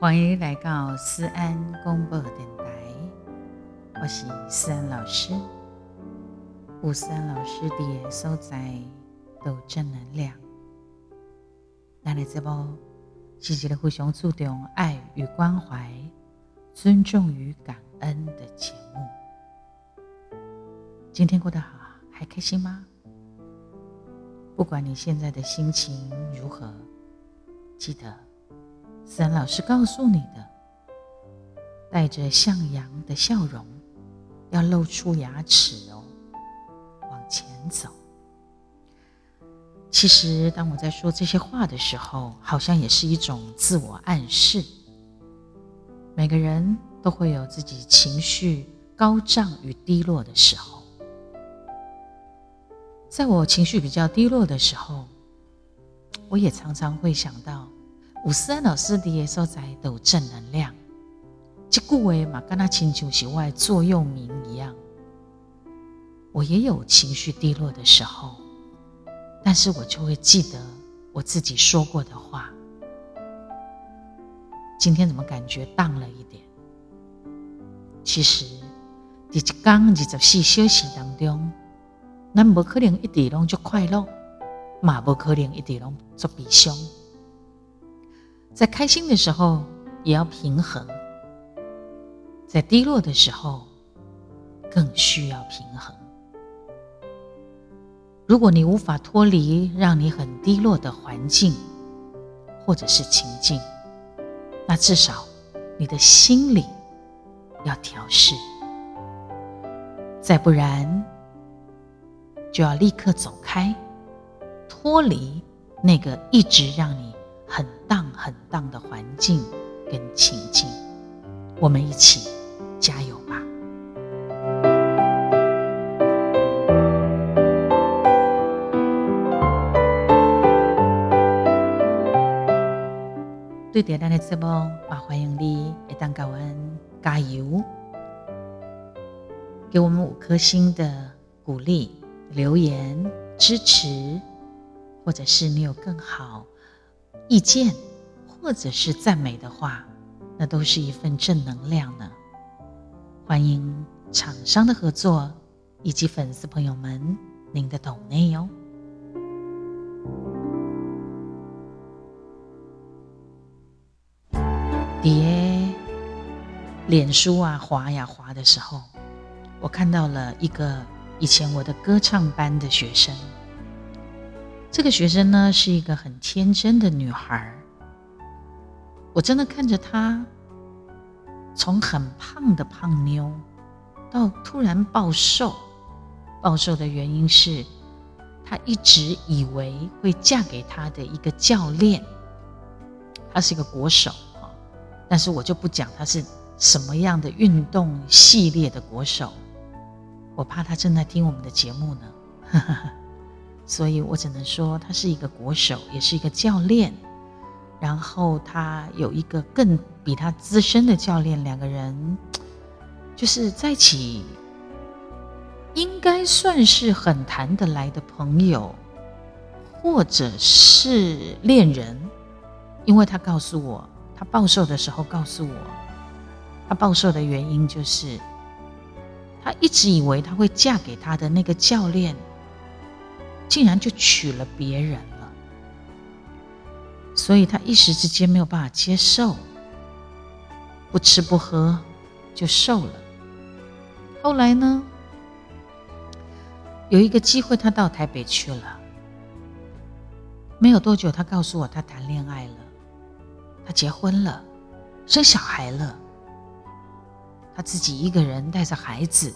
欢迎来到思安广播电台，我是思安老师。有思安老师的所在都正能量。咱的节目是一个互相注重爱与关怀、尊重与感恩的节目。今天过得好，还开心吗？不管你现在的心情如何，记得。自然老师告诉你的，带着向阳的笑容，要露出牙齿哦，往前走。其实，当我在说这些话的时候，好像也是一种自我暗示。每个人都会有自己情绪高涨与低落的时候。在我情绪比较低落的时候，我也常常会想到。五思安老师的所在都有正能量，这句话嘛，跟他亲像是外座右铭一样。我也有情绪低落的时候，但是我就会记得我自己说过的话。今天怎么感觉荡了一点？其实，在一刚二十四小时当中，咱不可能一直拢就快乐，嘛不可能一直拢做悲伤。在开心的时候也要平衡，在低落的时候更需要平衡。如果你无法脱离让你很低落的环境或者是情境，那至少你的心里要调试。再不然，就要立刻走开，脱离那个一直让你。很荡很荡的环境跟情境，我们一起加油吧！对点亮的节目，啊，欢迎你一旦高温加油，给我们五颗星的鼓励、留言支持，或者是你有更好。意见或者是赞美的话，那都是一份正能量呢。欢迎厂商的合作以及粉丝朋友们，您的懂内哦。叠脸书啊，滑呀滑的时候，我看到了一个以前我的歌唱班的学生。这个学生呢是一个很天真的女孩我真的看着她从很胖的胖妞到突然暴瘦，暴瘦的原因是她一直以为会嫁给她的一个教练，他是一个国手哈，但是我就不讲他是什么样的运动系列的国手，我怕他正在听我们的节目呢。所以我只能说，他是一个国手，也是一个教练。然后他有一个更比他资深的教练，两个人就是在一起，应该算是很谈得来的朋友，或者是恋人。因为他告诉我，他暴瘦的时候告诉我，他暴瘦的原因就是，他一直以为他会嫁给他的那个教练。竟然就娶了别人了，所以他一时之间没有办法接受，不吃不喝就瘦了。后来呢，有一个机会，他到台北去了，没有多久，他告诉我他谈恋爱了，他结婚了，生小孩了，他自己一个人带着孩子。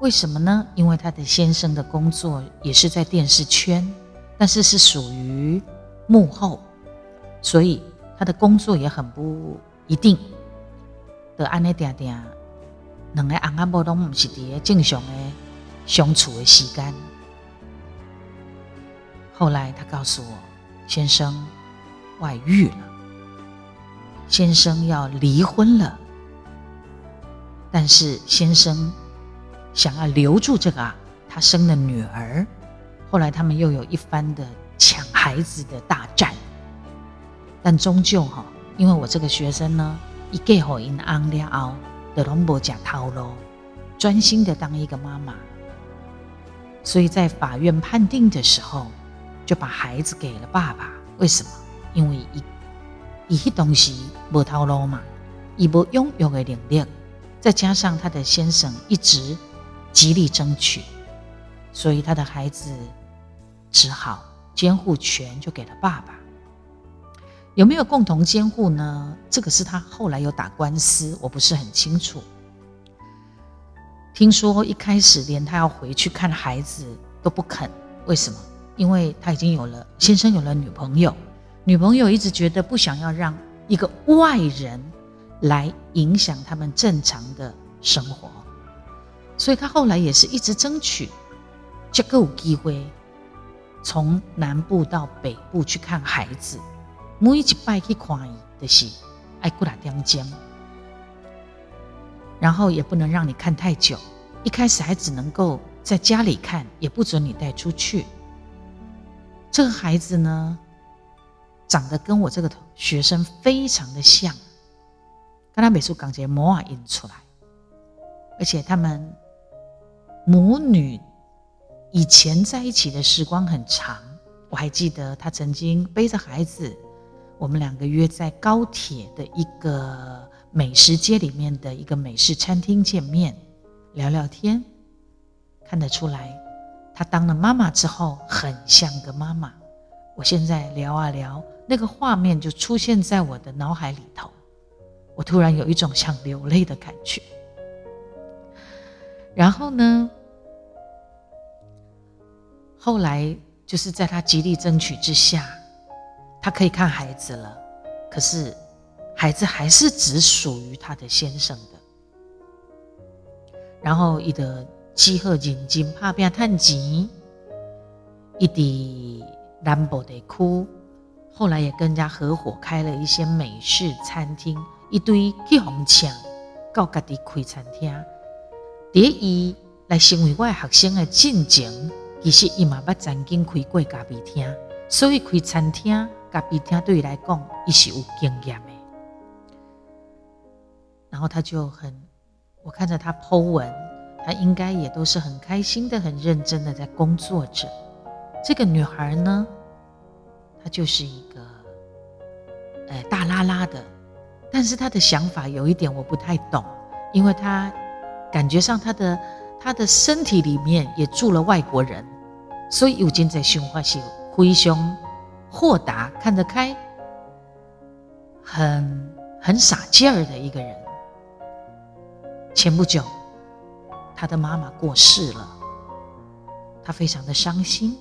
为什么呢？因为他的先生的工作也是在电视圈，但是是属于幕后，所以他的工作也很不一定。的安尼点点，两个阿阿婆都不是伫正常的相处的时间。后来他告诉我，先生外遇了，先生要离婚了，但是先生。想要留住这个他生的女儿，后来他们又有一番的抢孩子的大战，但终究哈因为我这个学生呢，一嫁好因安了后，就拢无食头路，专心的当一个妈妈。所以在法院判定的时候，就把孩子给了爸爸。为什么？因为一一些东西无头路嘛，一无拥有的能力，再加上他的先生一直极力争取，所以他的孩子只好监护权就给了爸爸。有没有共同监护呢？这个是他后来有打官司，我不是很清楚。听说一开始连他要回去看孩子都不肯，为什么？因为他已经有了先生，有了女朋友，女朋友一直觉得不想要让一个外人来影响他们正常的生活，所以他后来也是一直争取，这个有机会从南部到北部去看孩子，每一拜去看伊的是爱过来点睛。然后也不能让你看太久，一开始还只能够在家里看，也不准你带出去。这个孩子呢，长得跟我这个学生非常的像，跟他美术钢节模啊印出来，而且他们母女以前在一起的时光很长，我还记得他曾经背着孩子，我们两个约在高铁的一个。美食街里面的一个美式餐厅见面，聊聊天，看得出来，她当了妈妈之后很像个妈妈。我现在聊啊聊，那个画面就出现在我的脑海里头，我突然有一种想流泪的感觉。然后呢，后来就是在他极力争取之下，他可以看孩子了，可是。孩子还是只属于他的先生的。然后伊的饥渴眼睛怕变叹钱，一滴南部的哭。后来也跟人家合伙开了一些美式餐厅，一堆去红墙，到家己开餐厅。第一来成为我学生的进程，其实伊嘛捌曾经开过咖啡厅，所以开餐厅、咖啡厅对伊来讲，伊是有经验的。然后他就很，我看着他剖文，他应该也都是很开心的、很认真的在工作着。这个女孩呢，她就是一个，呃，大拉拉的，但是她的想法有一点我不太懂，因为她感觉上她的他的身体里面也住了外国人，所以有今在胸怀是灰胸豁达、看得开、很很傻劲儿的一个人。前不久，他的妈妈过世了，他非常的伤心。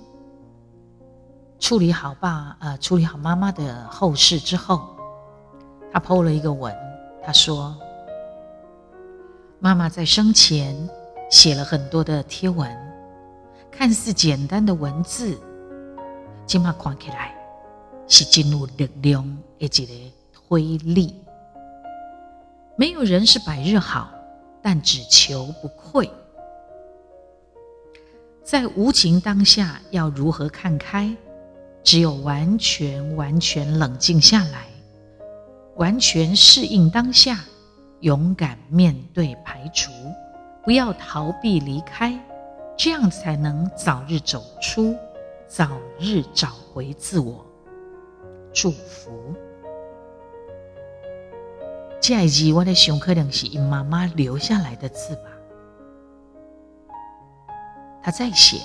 处理好爸呃，处理好妈妈的后事之后，他 PO 了一个文，他说：“妈妈在生前写了很多的贴文，看似简单的文字，起码看起来是进入力量的一个推力。没有人是百日好。”但只求不愧，在无情当下要如何看开？只有完全完全冷静下来，完全适应当下，勇敢面对排除，不要逃避离开，这样才能早日走出，早日找回自我。祝福。这字我的想，可能是因妈妈留下来的字吧。他在写：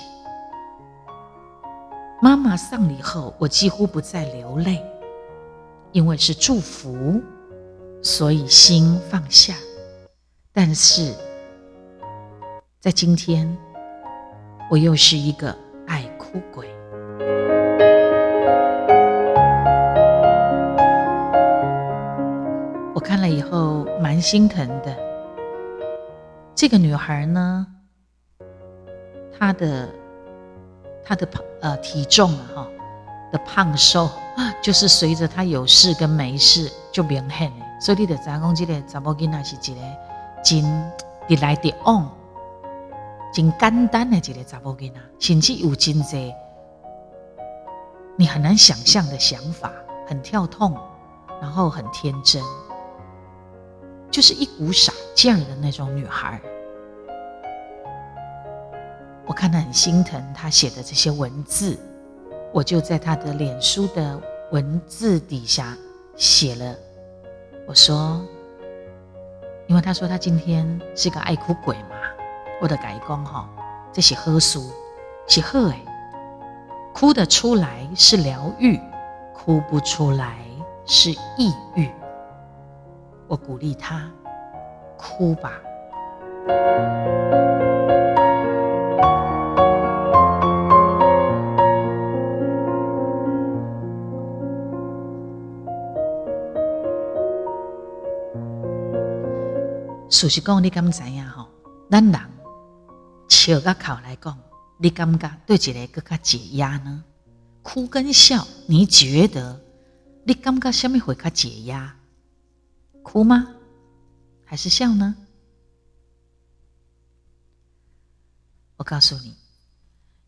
妈妈丧礼后，我几乎不再流泪，因为是祝福，所以心放下。但是在今天，我又是一个爱哭鬼。我看了以后蛮心疼的。这个女孩呢，她的她的胖呃体重啊哈的胖瘦，就是随着她有事跟没事就明显。所以你的查讲这个查某囡仔是一个真直来直往、真简单的一个查某囡仔，甚至有真济你很难想象的想法，很跳痛。然后很天真，就是一股傻劲儿的那种女孩。我看得很心疼她写的这些文字，我就在她的脸书的文字底下写了，我说，因为她说她今天是个爱哭鬼嘛，我的改工哈，这是喝书，是喝哎，哭得出来是疗愈，哭不出来是抑郁。我鼓励她，哭吧。事实讲，你敢知影吼？咱人笑甲哭来讲，你感觉对一个更加解压呢？哭跟笑，你觉得你感觉什么会较解压？哭吗？还是笑呢？我告诉你，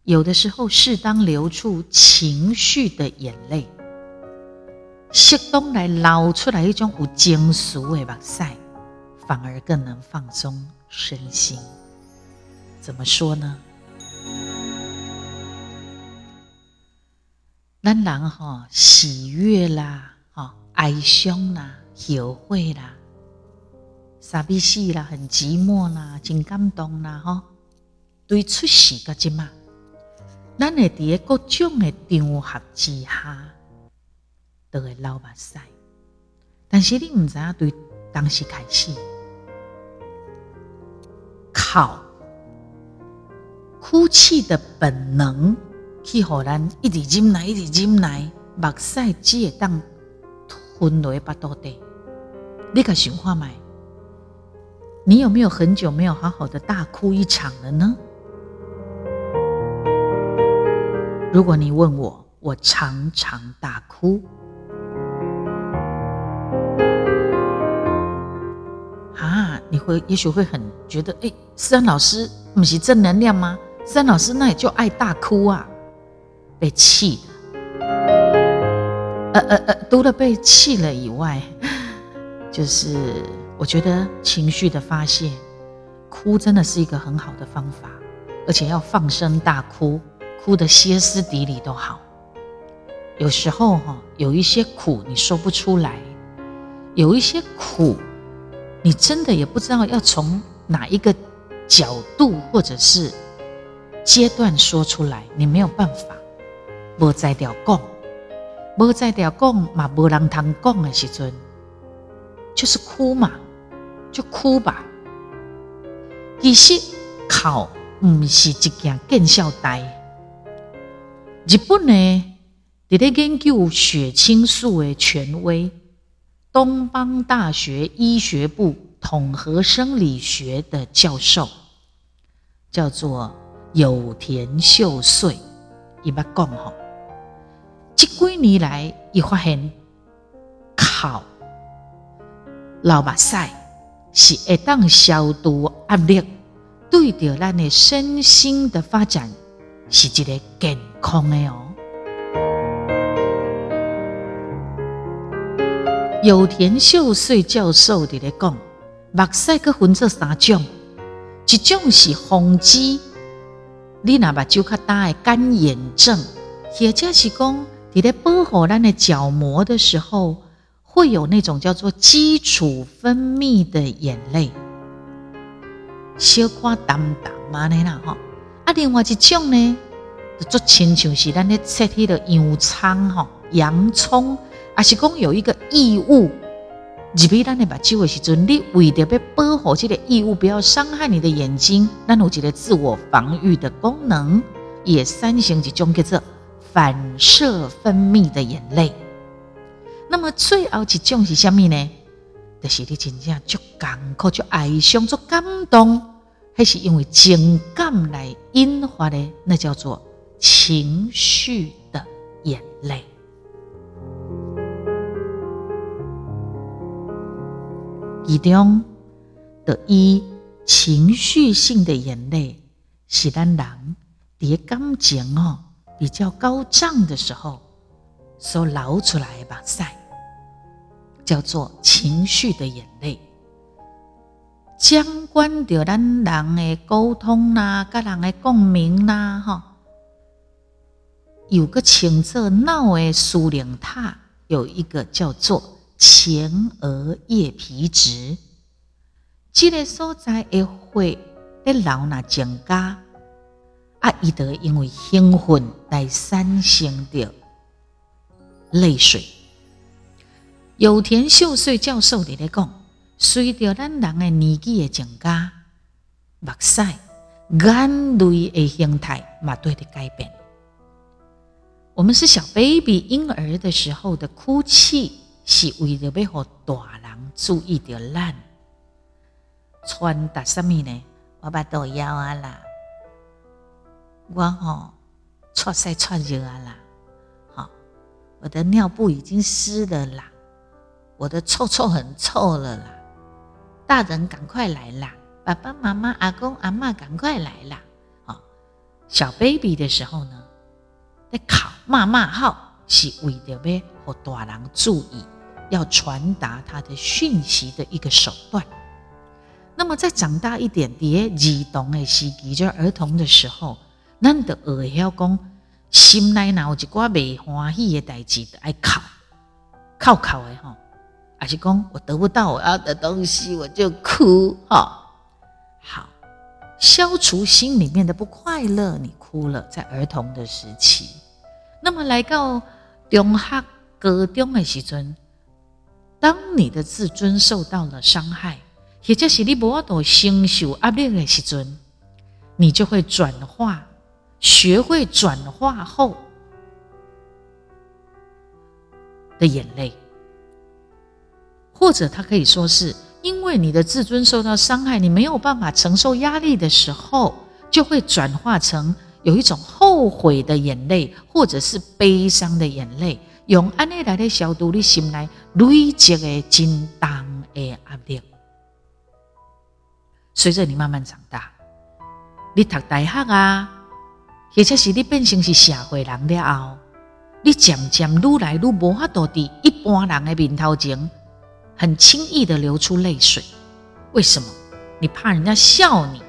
有的时候适当流出情绪的眼泪，适当来流出来一种有情绪的目屎。反而更能放松身心。怎么说呢？咱人哈喜悦啦，哈哀伤啦，后悔啦，傻逼死啦，很寂寞啦，真感动啦，哈，对出事个即嘛，咱会伫个各种的场合之下，都会流目屎。但是你唔知影对当时开始。靠哭泣的本能，去互咱一直忍耐，一直忍耐，目屎只会当吞落巴肚底。你可想看麦？你有没有很久没有好好的大哭一场了呢？如果你问我，我常常大哭。啊你会也许会很觉得，哎，思安老师不是正能量吗？思安老师那也就爱大哭啊，被气的，呃呃呃，除了被气了以外，就是我觉得情绪的发泄，哭真的是一个很好的方法，而且要放声大哭，哭得歇斯底里都好。有时候哈，有一些苦你说不出来，有一些苦。你真的也不知道要从哪一个角度或者是阶段说出来，你没有办法。无在条讲，无在条讲嘛，无人通讲的时阵，就是哭嘛，就哭吧。其实哭唔是一件见笑代。日本呢，伫咧研究血清素的权威。东方大学医学部统合生理学的教授叫做有田秀穗，伊捌讲吼，即几年来，伊发现靠流目屎是会当消毒压力，对着咱的身心的发展是一个健康的哦。有田秀穗教授伫咧讲，目屎佮分做三种，一种是防止你若目睭较大的干眼症，或者是讲伫咧保护咱的角膜的时候，会有那种叫做基础分泌的眼泪，小看淡淡嘛呢啦吼。啊，另外一种呢，就做亲像是咱咧切迄个洋葱吼，洋葱。啊是讲有一个异物入去咱的目睭的时阵，你为着要保护这个异物不要伤害你的眼睛，咱有一个自我防御的功能，也产生一种叫做反射分泌的眼泪。那么最后一种是什么呢？就是你真正足感苦、足哀伤、足感动，还是因为情感来引发的，那叫做情绪的眼泪。其中的一情绪性的眼泪，是咱人伫感情哦比较高涨的时候所流出来的目屎。叫做情绪的眼泪。相关着咱人的沟通啦，甲人的共鸣啦，哈，有个请做脑的苏灵塔，有一个叫做前额叶皮质，这个所在会在老那增加。啊，伊得因为兴奋来产生的泪水。有田秀穗教授伫咧讲，随着咱人的年纪的增加，目屎、眼泪的形态嘛对的改变。我们是小 baby 婴儿的时候的哭泣，是为了要互大人注意到咱。传达什么呢？我把肚腰啊啦。我吼，错塞错热啊啦，好，我的尿布已经湿了啦，我的臭臭很臭了啦，大人赶快来啦，爸爸妈妈、阿公阿妈赶快来啦，好，小 baby 的时候呢，在考骂骂号，是为了要和大人注意，要传达他的讯息的一个手段。那么再长大一点，叠儿童的时期，就是儿童的时候。咱得学晓讲，心内若有一寡未欢喜的代志，爱哭，哭哭的吼，还是讲我得不到我要的东西，我就哭哈。好，消除心里面的不快乐，你哭了，在儿童的时期。那么来到中学、高中的时阵，当你的自尊受到了伤害，或者是你无法度承受压力的时阵，你就会转化。学会转化后的眼泪，或者他可以说是因为你的自尊受到伤害，你没有办法承受压力的时候，就会转化成有一种后悔的眼泪，或者是悲伤的眼泪，用安尼来的消毒你心内累积的真重的压力。随着你慢慢长大，你读大学啊。或者是你变成是社会人了后，你渐渐愈来愈无法度伫一般人的面头前，很轻易的流出泪水。为什么？你怕人家笑你，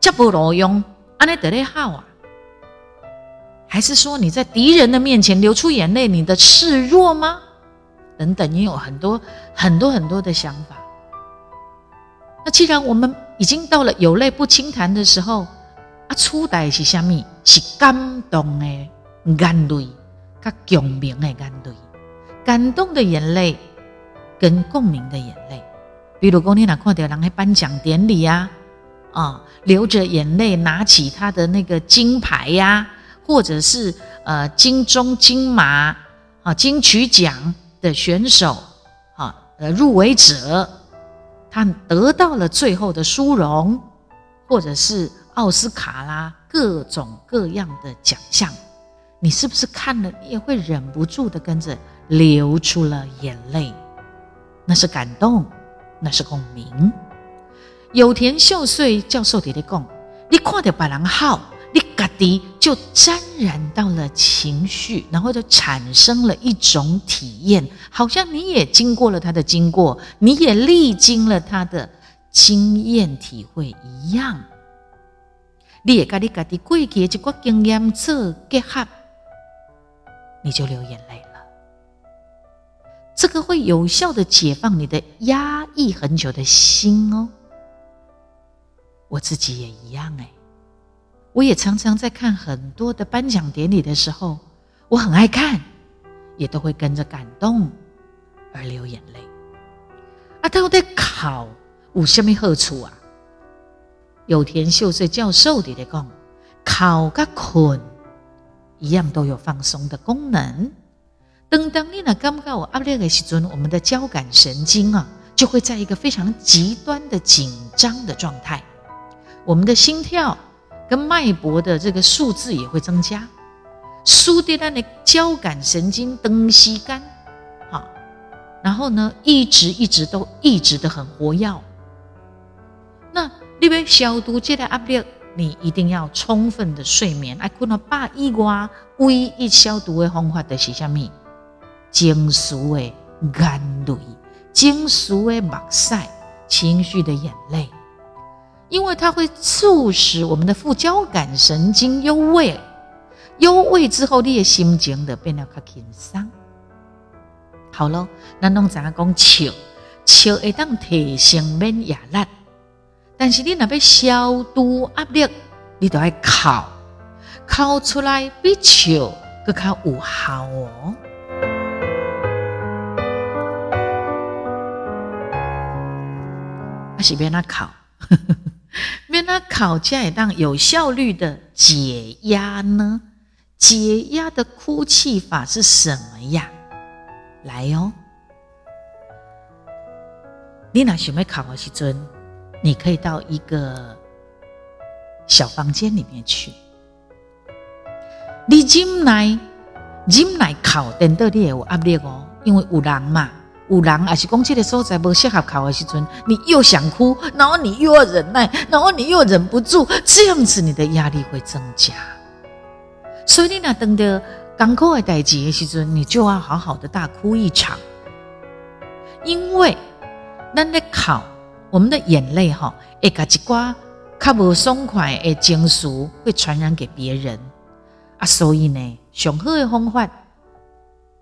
这不路用，安尼得咧好啊？还是说你在敌人的面前流出眼泪，你的示弱吗？等等，你有很多很多很多的想法。那既然我们已经到了有泪不轻弹的时候，啊，初代是虾米？是感动的眼泪，甲共鸣的眼泪，感动的眼泪跟共鸣的眼泪。比如讲，你哪看到人喺颁奖典礼呀，啊，流着眼泪拿起他的那个金牌呀，或者是呃金钟、金马啊金曲奖的选手啊，呃入围者，他得到了最后的殊荣，或者是。奥斯卡啦，各种各样的奖项，你是不是看了，你也会忍不住的跟着流出了眼泪？那是感动，那是共鸣。有田秀穗教授在咧讲，你看到别人好，你家己就沾染到了情绪，然后就产生了一种体验，好像你也经过了他的经过，你也历经了他的经验体会一样。你也跟你家己过去的一个经验做结合，你就流眼泪了。这个会有效的解放你的压抑很久的心哦。我自己也一样哎，我也常常在看很多的颁奖典礼的时候，我很爱看，也都会跟着感动而流眼泪。啊，到底考有什么好处啊？有田秀穗教授的咧讲，考甲困一样都有放松的功能。等当你那感觉有压力的时阵，我们的交感神经啊，就会在一个非常极端的紧张的状态，我们的心跳跟脉搏的这个数字也会增加，苏迪丹的交感神经灯西干，好，然后呢，一直一直都一直的很活跃，那。你要消毒这个压力，你一定要充分的睡眠。哎，困了八以外，唯一消毒的方法的是什么？情绪的眼泪。惊俗的目塞，情绪的眼泪，因为它会促使我们的副交感神经优位，优位之后，你的心情就变得较轻松。好咯，咱拢知影讲笑，笑会当提升免疫力，但是你若要消除压力，你都要哭，哭出来比笑更较有效哦。还是免那考，免那考，才会当有效率的解压呢？解压的哭泣法是什么呀？来哟！你若想要考的时阵，你可以到一个小房间里面去。你进来，进来考，等到你有压力哦，因为有人嘛，有人还是讲这个所在不适合考的时阵，你又想哭，然后你又要忍耐，然后你又忍不住，这样子你的压力会增加。所以你那等到。刚哭的代志的时阵，你就要好好的大哭一场，因为咱在考我们的眼泪哈，会把一挂较无爽快的情绪会传染给别人啊，所以呢，上好的方法，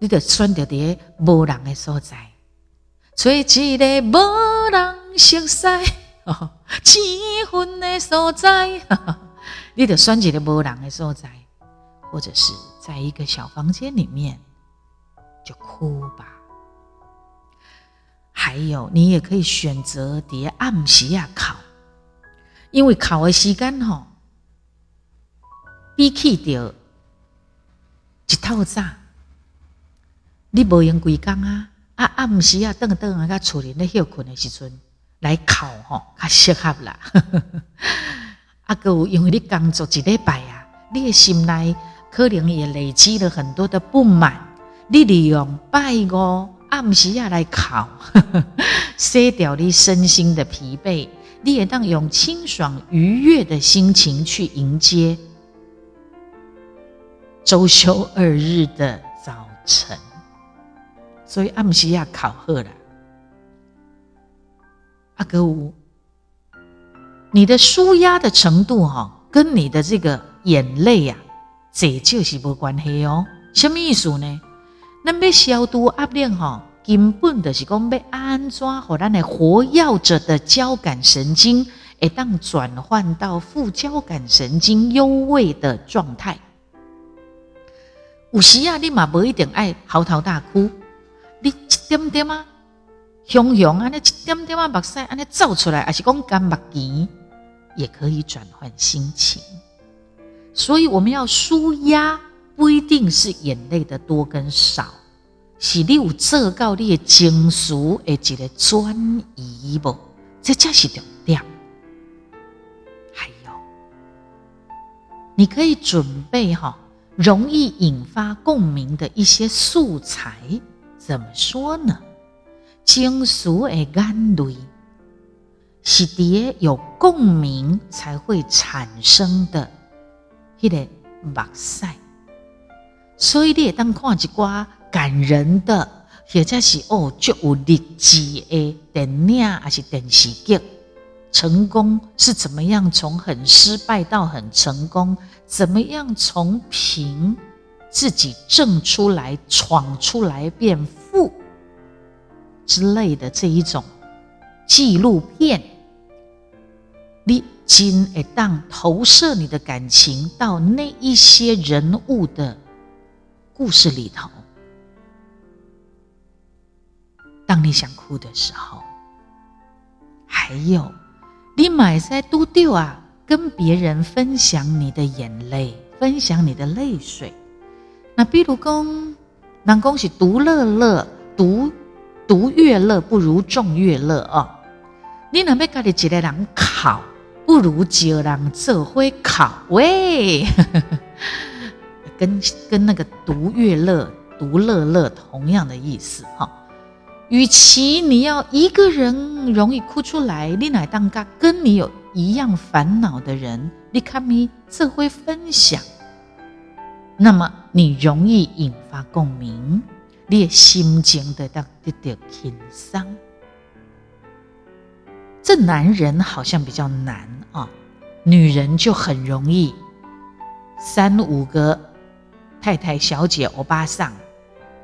你得选择伫无人的所在，找一个无人熟悉、气氛的所在，你得选一个无人的所在，或者是。在一个小房间里面，就哭吧。还有，你也可以选择叠暗时啊考，因为考的时间吼，比起掉一套早，你无用规工啊，啊暗时啊，等等啊，甲厝里咧休困的时阵来考吼，较适合啦。啊，有因为你工作一礼拜啊，你的心内。可能也累积了很多的不满，你利用拜五暗时啊来考，卸掉你身心的疲惫，你也当用清爽愉悦的心情去迎接周休二日的早晨。所以暗时啊考好了，阿哥五，你的舒压的程度哈，跟你的这个眼泪呀。这就是无关系哦，什么意思呢？咱要消毒压力吼，根本就是讲要安怎和咱的活跃着的交感神经，会当转换到副交感神经优位的状态。有时啊，你嘛无一定爱嚎啕大哭，你一点点啊，熊熊啊，你一点点啊，目屎安尼走出来，还是讲干目炎，也可以转换心情。所以我们要舒压，不一定是眼泪的多跟少，是你有做到你的情绪的一个转移不？这才是重点。还有，你可以准备哈，容易引发共鸣的一些素材。怎么说呢？情绪的眼泪是蝶有共鸣才会产生的。迄个目屎，所以你也当看一寡感人的，或者是哦，足有励志的电影还是电视剧，成功是怎么样从很失败到很成功？怎么样从平自己挣出来、闯出来变富之类的这一种纪录片，你。金会当投射你的感情到那一些人物的故事里头。当你想哭的时候，还有你买在都丢啊，跟别人分享你的眼泪，分享你的泪水。那比如讲，人讲是独乐乐，独独乐乐不如众乐乐哦。你若要家己一个人考。不如叫人做会考喂，跟跟那个独乐乐、独乐乐同样的意思哈。与其你要一个人容易哭出来，你乃当个跟你有一样烦恼的人，你看咪这会分享，那么你容易引发共鸣，你的心情得到得到轻松。这男人好像比较难啊，女人就很容易，三五个太太、小姐、欧巴桑，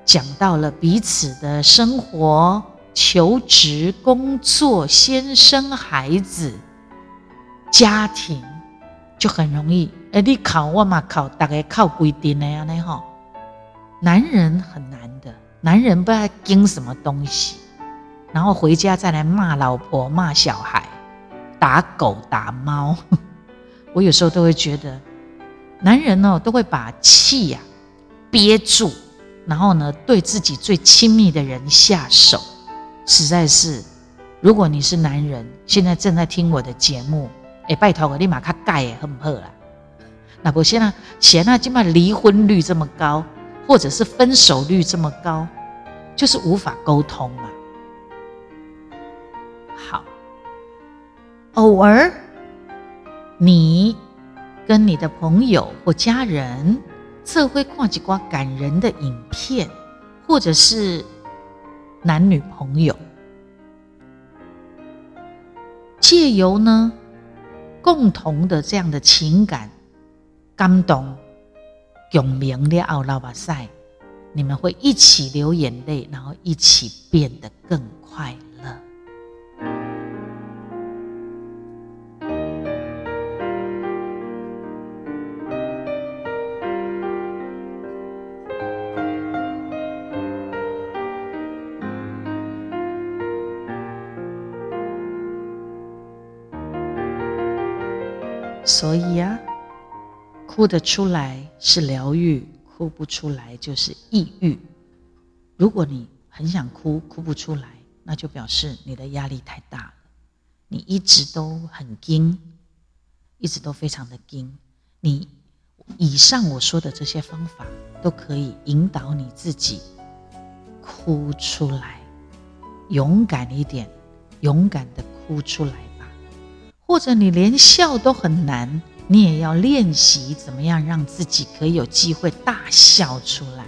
讲到了彼此的生活、求职、工作、先生、孩子、家庭，就很容易。哎，你考我嘛考，大概靠规定的样呢哈。男人很难的，男人不知道经什么东西，然后回家再来骂老婆、骂小孩、打狗、打猫。我有时候都会觉得，男人哦都会把气呀憋住，然后呢对自己最亲密的人下手，实在是，如果你是男人，现在正在听我的节目，哎，拜托我立马卡盖也很破啦。那不现在，现在起码离婚率这么高，或者是分手率这么高，就是无法沟通嘛。好，偶尔你跟你的朋友或家人，社会看几挂感人的影片，或者是男女朋友，借由呢共同的这样的情感。感动，共鸣了后，老把赛，你们会一起流眼泪，然后一起变得更快。乐。所以啊。哭得出来是疗愈，哭不出来就是抑郁。如果你很想哭，哭不出来，那就表示你的压力太大了。你一直都很惊，一直都非常的惊。你以上我说的这些方法，都可以引导你自己哭出来，勇敢一点，勇敢的哭出来吧。或者你连笑都很难。你也要练习怎么样让自己可以有机会大笑出来，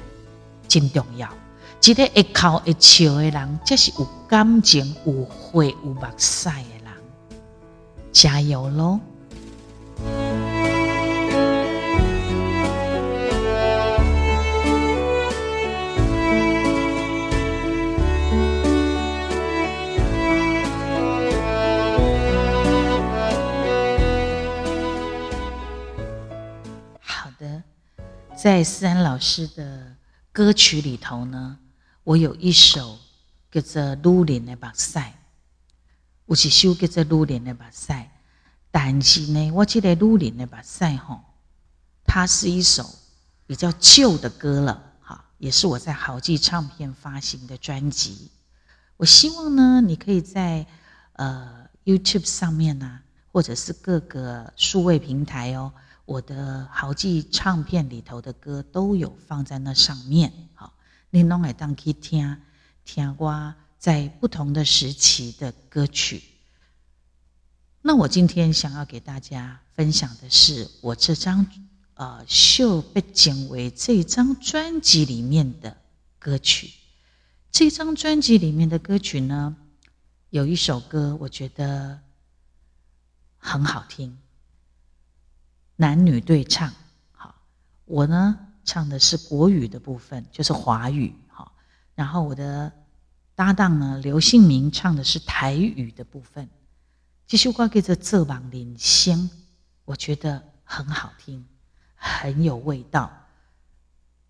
真重要。一个会哭会笑的人，才是有感情、有血、有目屎的人。加油喽！在思安老师的歌曲里头呢，我有一首叫做《露莲的白塞》，有一首叫做《露莲的白塞》，但是呢，我记得《露莲的白塞》吼，它是一首比较旧的歌了，哈，也是我在好记唱片发行的专辑。我希望呢，你可以在呃 YouTube 上面呢，或者是各个数位平台哦。我的豪记唱片里头的歌都有放在那上面，好，你拢来当去听听我在不同的时期的歌曲。那我今天想要给大家分享的是我这张呃《秀被剪为这张专辑里面的歌曲。这张专辑里面的歌曲呢，有一首歌我觉得很好听。男女对唱，好，我呢唱的是国语的部分，就是华语，好，然后我的搭档呢刘信明唱的是台语的部分。这首歌叫做《这榜领先》，我觉得很好听，很有味道。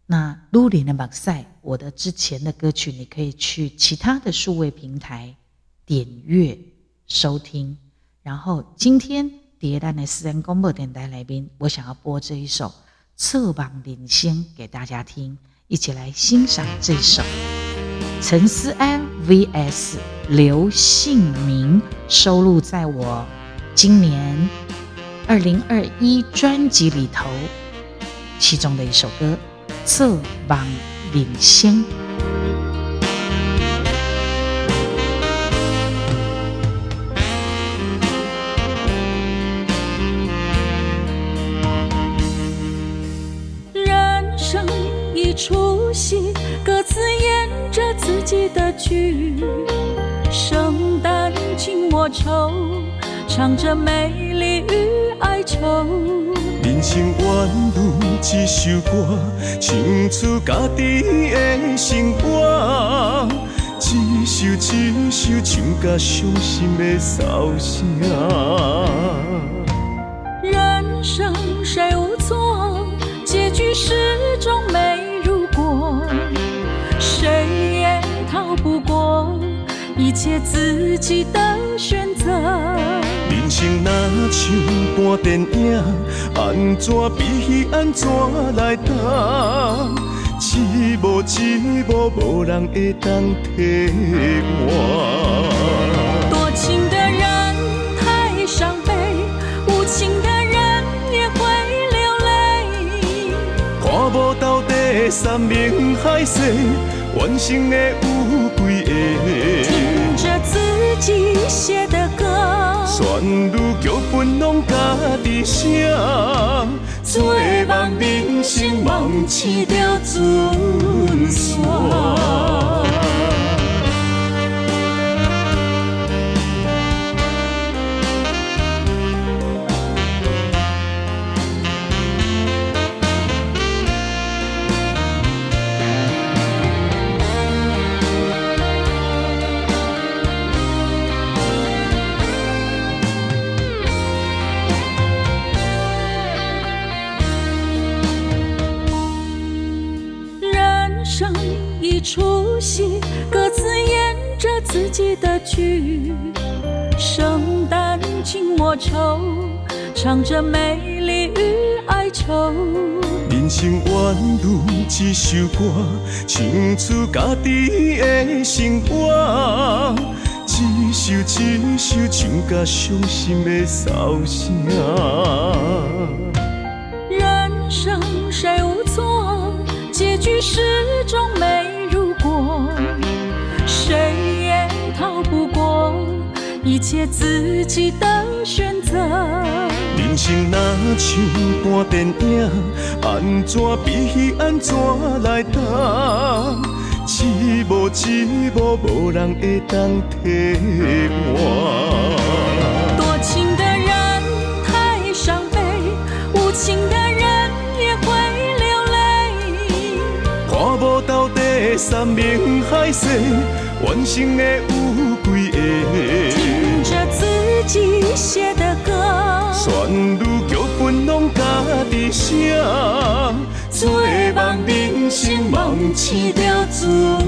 那卢里的马赛，我的之前的歌曲，你可以去其他的数位平台点阅收听，然后今天。第一单的私人广播电台来宾，我想要播这一首《侧榜领先》给大家听，一起来欣赏这首陈思安 vs 刘姓明收录在我今年二零二一专辑里头其中的一首歌《侧榜领先》。着自己的剧，生旦净末丑，唱着美丽与哀愁。人生宛如一首歌，唱出家己的生活。一首一首唱甲伤心的骚声。人生谁无错，结局始终没自己的选择。人生若像部电影，安怎比戏安怎来打？一幕一幕，无人会当替换。多情的人太伤悲，无情的人也会流泪。看无到底山盟海誓，完成的有几个？听着自己写的歌，旋律剧本拢家己写。做梦人生梦醒着船线。自己的剧，生旦净末丑，唱着美丽与哀愁。人生宛如一首歌，唱出家己的生活。一首一首唱甲伤心的骚声。人生谁无错，结局始终美一切自己的选择。人生若像部电影，安怎比戏安怎来打？一幕一幕，无人会当替换。多情的人太伤悲，无情的人也会流泪。看无到底山盟海誓，完成的有几个？听着自己写的歌，旋律剧本拢家己写。做梦人生梦醒着准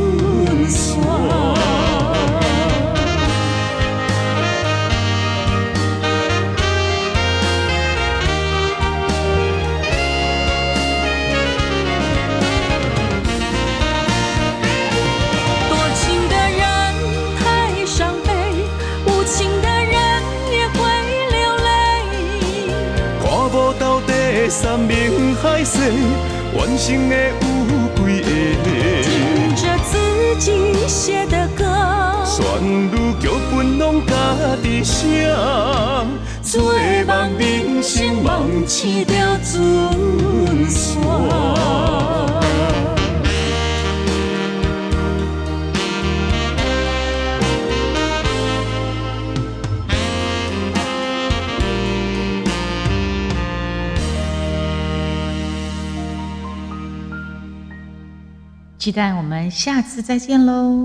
完成的有几个？听着自己写的歌，旋律剧本拢家己写。做梦人生梦醒着准线。期待我们下次再见喽。